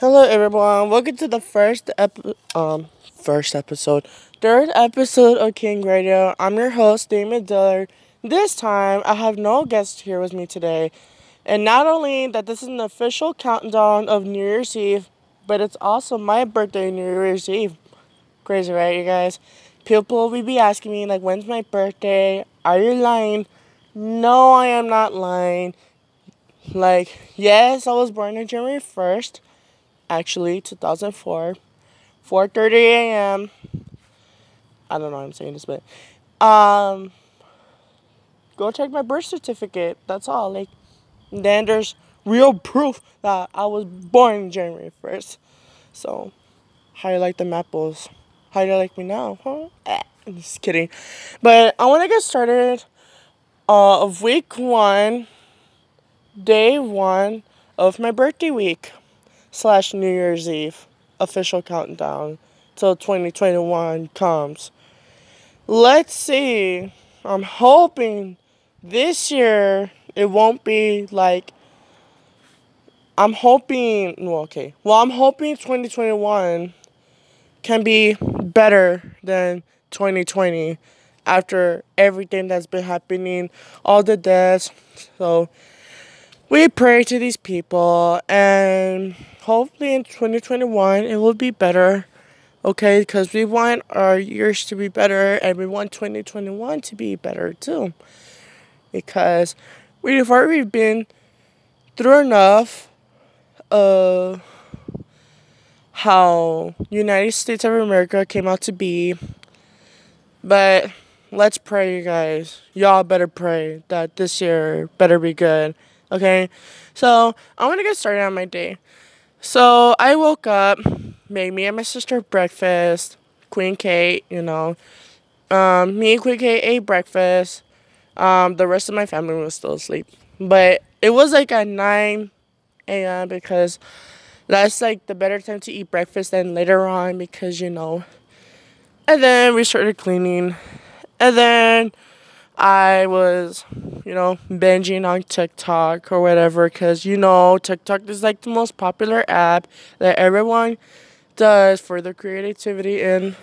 Hello, everyone. Welcome to the first um first episode, third episode of King Radio. I'm your host, Damon Dillard. This time, I have no guest here with me today, and not only that, this is an official countdown of New Year's Eve, but it's also my birthday, New Year's Eve. Crazy, right, you guys? People will be asking me like, "When's my birthday? Are you lying?" No, I am not lying. Like, yes, I was born on January first actually 2004 4.30 a.m i don't know why i'm saying this but um go check my birth certificate that's all like then there's real proof that i was born january 1st so how you like the apples? How do you like me now huh? Eh, I'm just kidding. But i want to get started uh, of week one day one of my birthday week slash New Year's Eve official countdown till 2021 comes. Let's see. I'm hoping this year it won't be like. I'm hoping. Well, okay. Well, I'm hoping 2021 can be better than 2020 after everything that's been happening, all the deaths. So we pray to these people and hopefully in 2021 it will be better okay? Because we want our years to be better and we want 2021 to be better too. Because we've already been through enough of how united states of america came out to be. But let's pray you guys. Y'all better pray that this year better be good okay? So i'm gonna get started on my day so I woke up, made me and my sister breakfast. Queen Kate, you know. Um, me and Queen Kate ate breakfast. Um, the rest of my family was still asleep. But it was like at 9 a.m. because that's like the better time to eat breakfast than later on because, you know. And then we started cleaning. And then I was, you know, binging on TikTok or whatever because, you know, TikTok is like the most popular app that everyone does for their creativity. And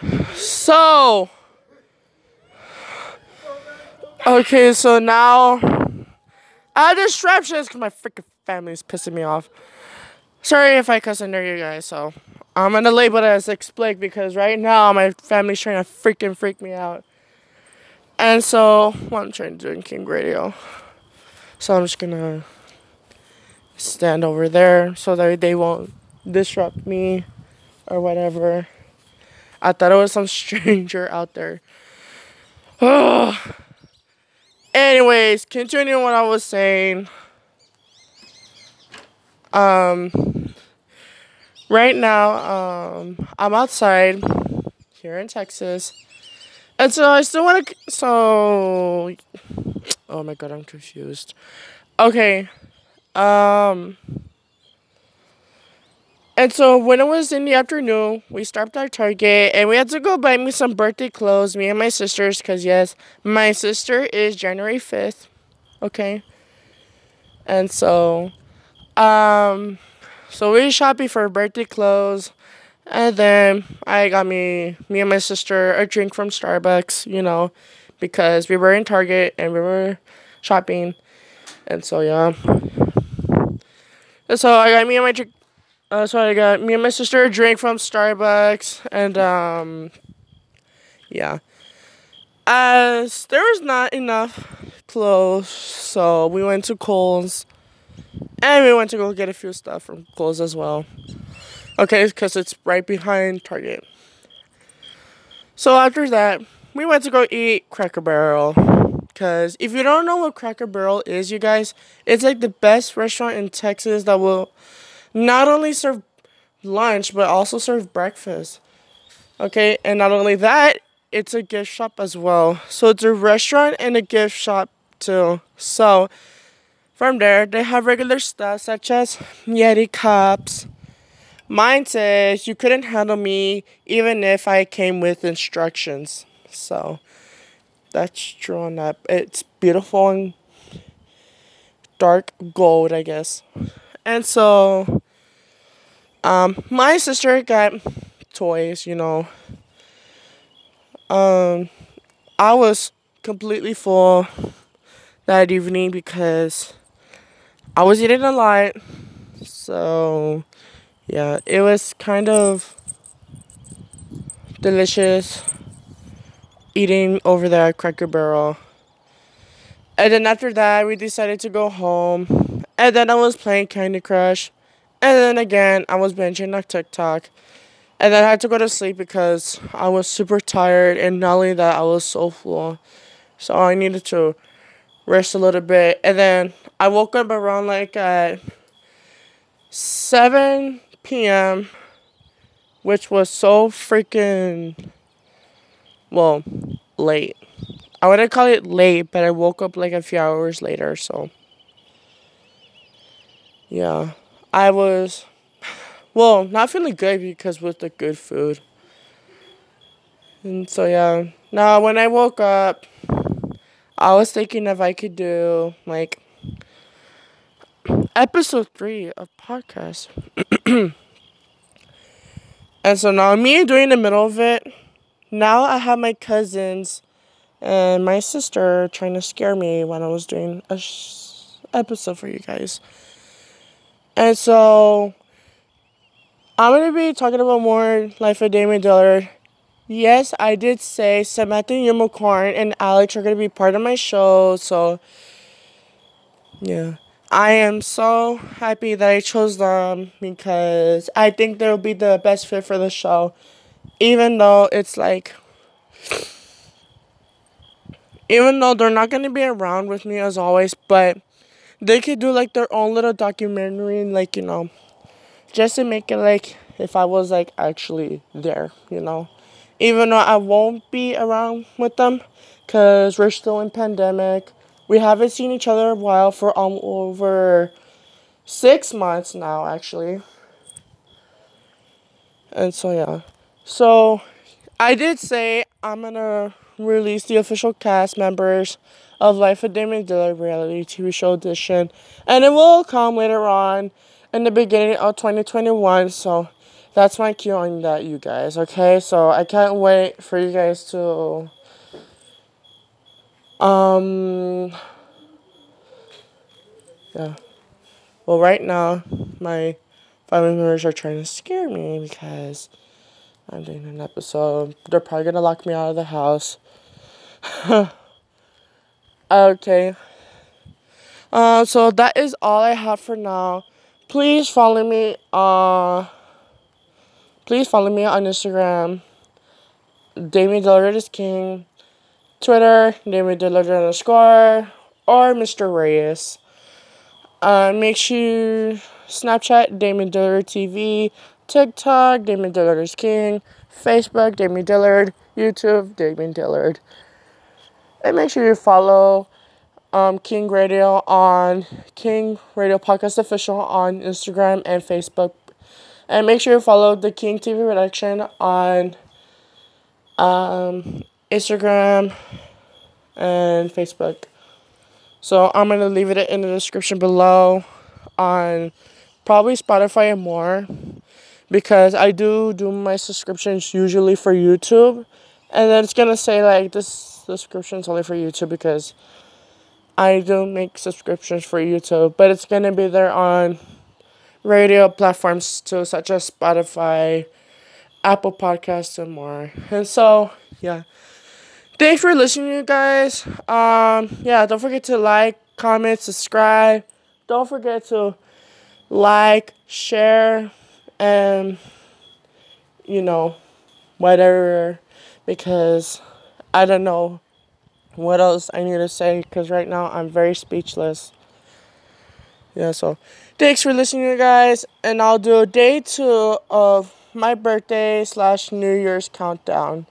so, okay, so now I have distractions because my freaking family is pissing me off. Sorry if I cuss under you guys, so I'm gonna label it as explain because right now my family's trying to freaking freak me out. And so, well, I'm trying to do in King Radio. So I'm just gonna stand over there so that they won't disrupt me or whatever. I thought it was some stranger out there. Anyways, continuing what I was saying. Um, right now, um, I'm outside here in Texas and so I still want to. So, oh my god, I'm confused. Okay, um, and so when it was in the afternoon, we stopped at Target and we had to go buy me some birthday clothes, me and my sisters, because yes, my sister is January 5th. Okay. And so, um, so we shopping for birthday clothes. And then I got me me and my sister a drink from Starbucks, you know, because we were in Target and we were shopping. And so yeah. And so I got me and my drink uh, so I got me and my sister a drink from Starbucks and um yeah. As there was not enough clothes, so we went to Kohl's and we went to go get a few stuff from Kohl's as well. Okay, because it's right behind Target. So after that, we went to go eat Cracker Barrel. Because if you don't know what Cracker Barrel is, you guys, it's like the best restaurant in Texas that will not only serve lunch, but also serve breakfast. Okay, and not only that, it's a gift shop as well. So it's a restaurant and a gift shop too. So from there, they have regular stuff such as Yeti cups Mine says you couldn't handle me even if I came with instructions. So that's drawn up. It's beautiful and dark gold, I guess. And so, um, my sister got toys, you know. Um, I was completely full that evening because I was eating a lot. So, yeah, it was kind of delicious eating over there at Cracker Barrel. And then after that, we decided to go home. And then I was playing Candy Crush. And then again, I was binging on TikTok. And then I had to go to sleep because I was super tired. And not only that, I was so full. So I needed to rest a little bit. And then I woke up around like at 7 p.m., which was so freaking, well, late. I wouldn't call it late, but I woke up like a few hours later, so. Yeah. I was, well, not feeling good because with the good food. And so, yeah. Now, when I woke up, I was thinking if I could do like episode three of podcast. and so now me doing the middle of it. Now I have my cousins and my sister trying to scare me when I was doing a sh- episode for you guys. And so I'm gonna be talking about more Life of Damon Dillard. Yes, I did say Samantha Unicorn and Alex are gonna be part of my show, so yeah. I am so happy that I chose them because I think they'll be the best fit for the show. Even though it's like even though they're not going to be around with me as always, but they could do like their own little documentary and like, you know, just to make it like if I was like actually there, you know. Even though I won't be around with them cuz we're still in pandemic. We haven't seen each other a while for um, over 6 months now actually. And so yeah. So I did say I'm to release the official cast members of Life of Damon Dillard reality TV show edition, and it will come later on in the beginning of 2021. So that's my cue on that, you guys. Okay, so I can't wait for you guys to um yeah. Well, right now my family members are trying to scare me because I'm doing an episode. They're probably gonna lock me out of the house. okay. Uh, so that is all I have for now. Please follow me. Uh, please follow me on Instagram. Damien Dillard is King. Twitter, Damien Dillard underscore, or Mr. Reyes. Uh, make sure Snapchat, Damien Dillard TV, TikTok, Damien Dillard is King, Facebook, Damien Dillard, YouTube, Damien Dillard. And make sure you follow um, King Radio on King Radio Podcast Official on Instagram and Facebook. And make sure you follow the King TV production on um, Instagram and Facebook. So I'm to leave it in the description below on probably Spotify and more because I do do my subscriptions usually for YouTube. And then it's to say like this subscriptions only for YouTube because I don't make subscriptions for YouTube, but it's gonna be there on radio platforms too, such as Spotify, Apple Podcasts, and more. And so, yeah. Thanks for listening, you guys. Um, yeah, don't forget to like, comment, subscribe. Don't forget to like, share, and you know, whatever, because I don't know what else I need to say because right now I'm very speechless. Yeah, so thanks for listening, you guys, and I'll do a day two of my birthday slash New Year's countdown.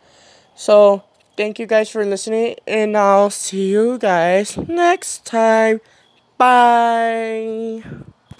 So thank you guys for listening, and I'll see you guys next time. Bye.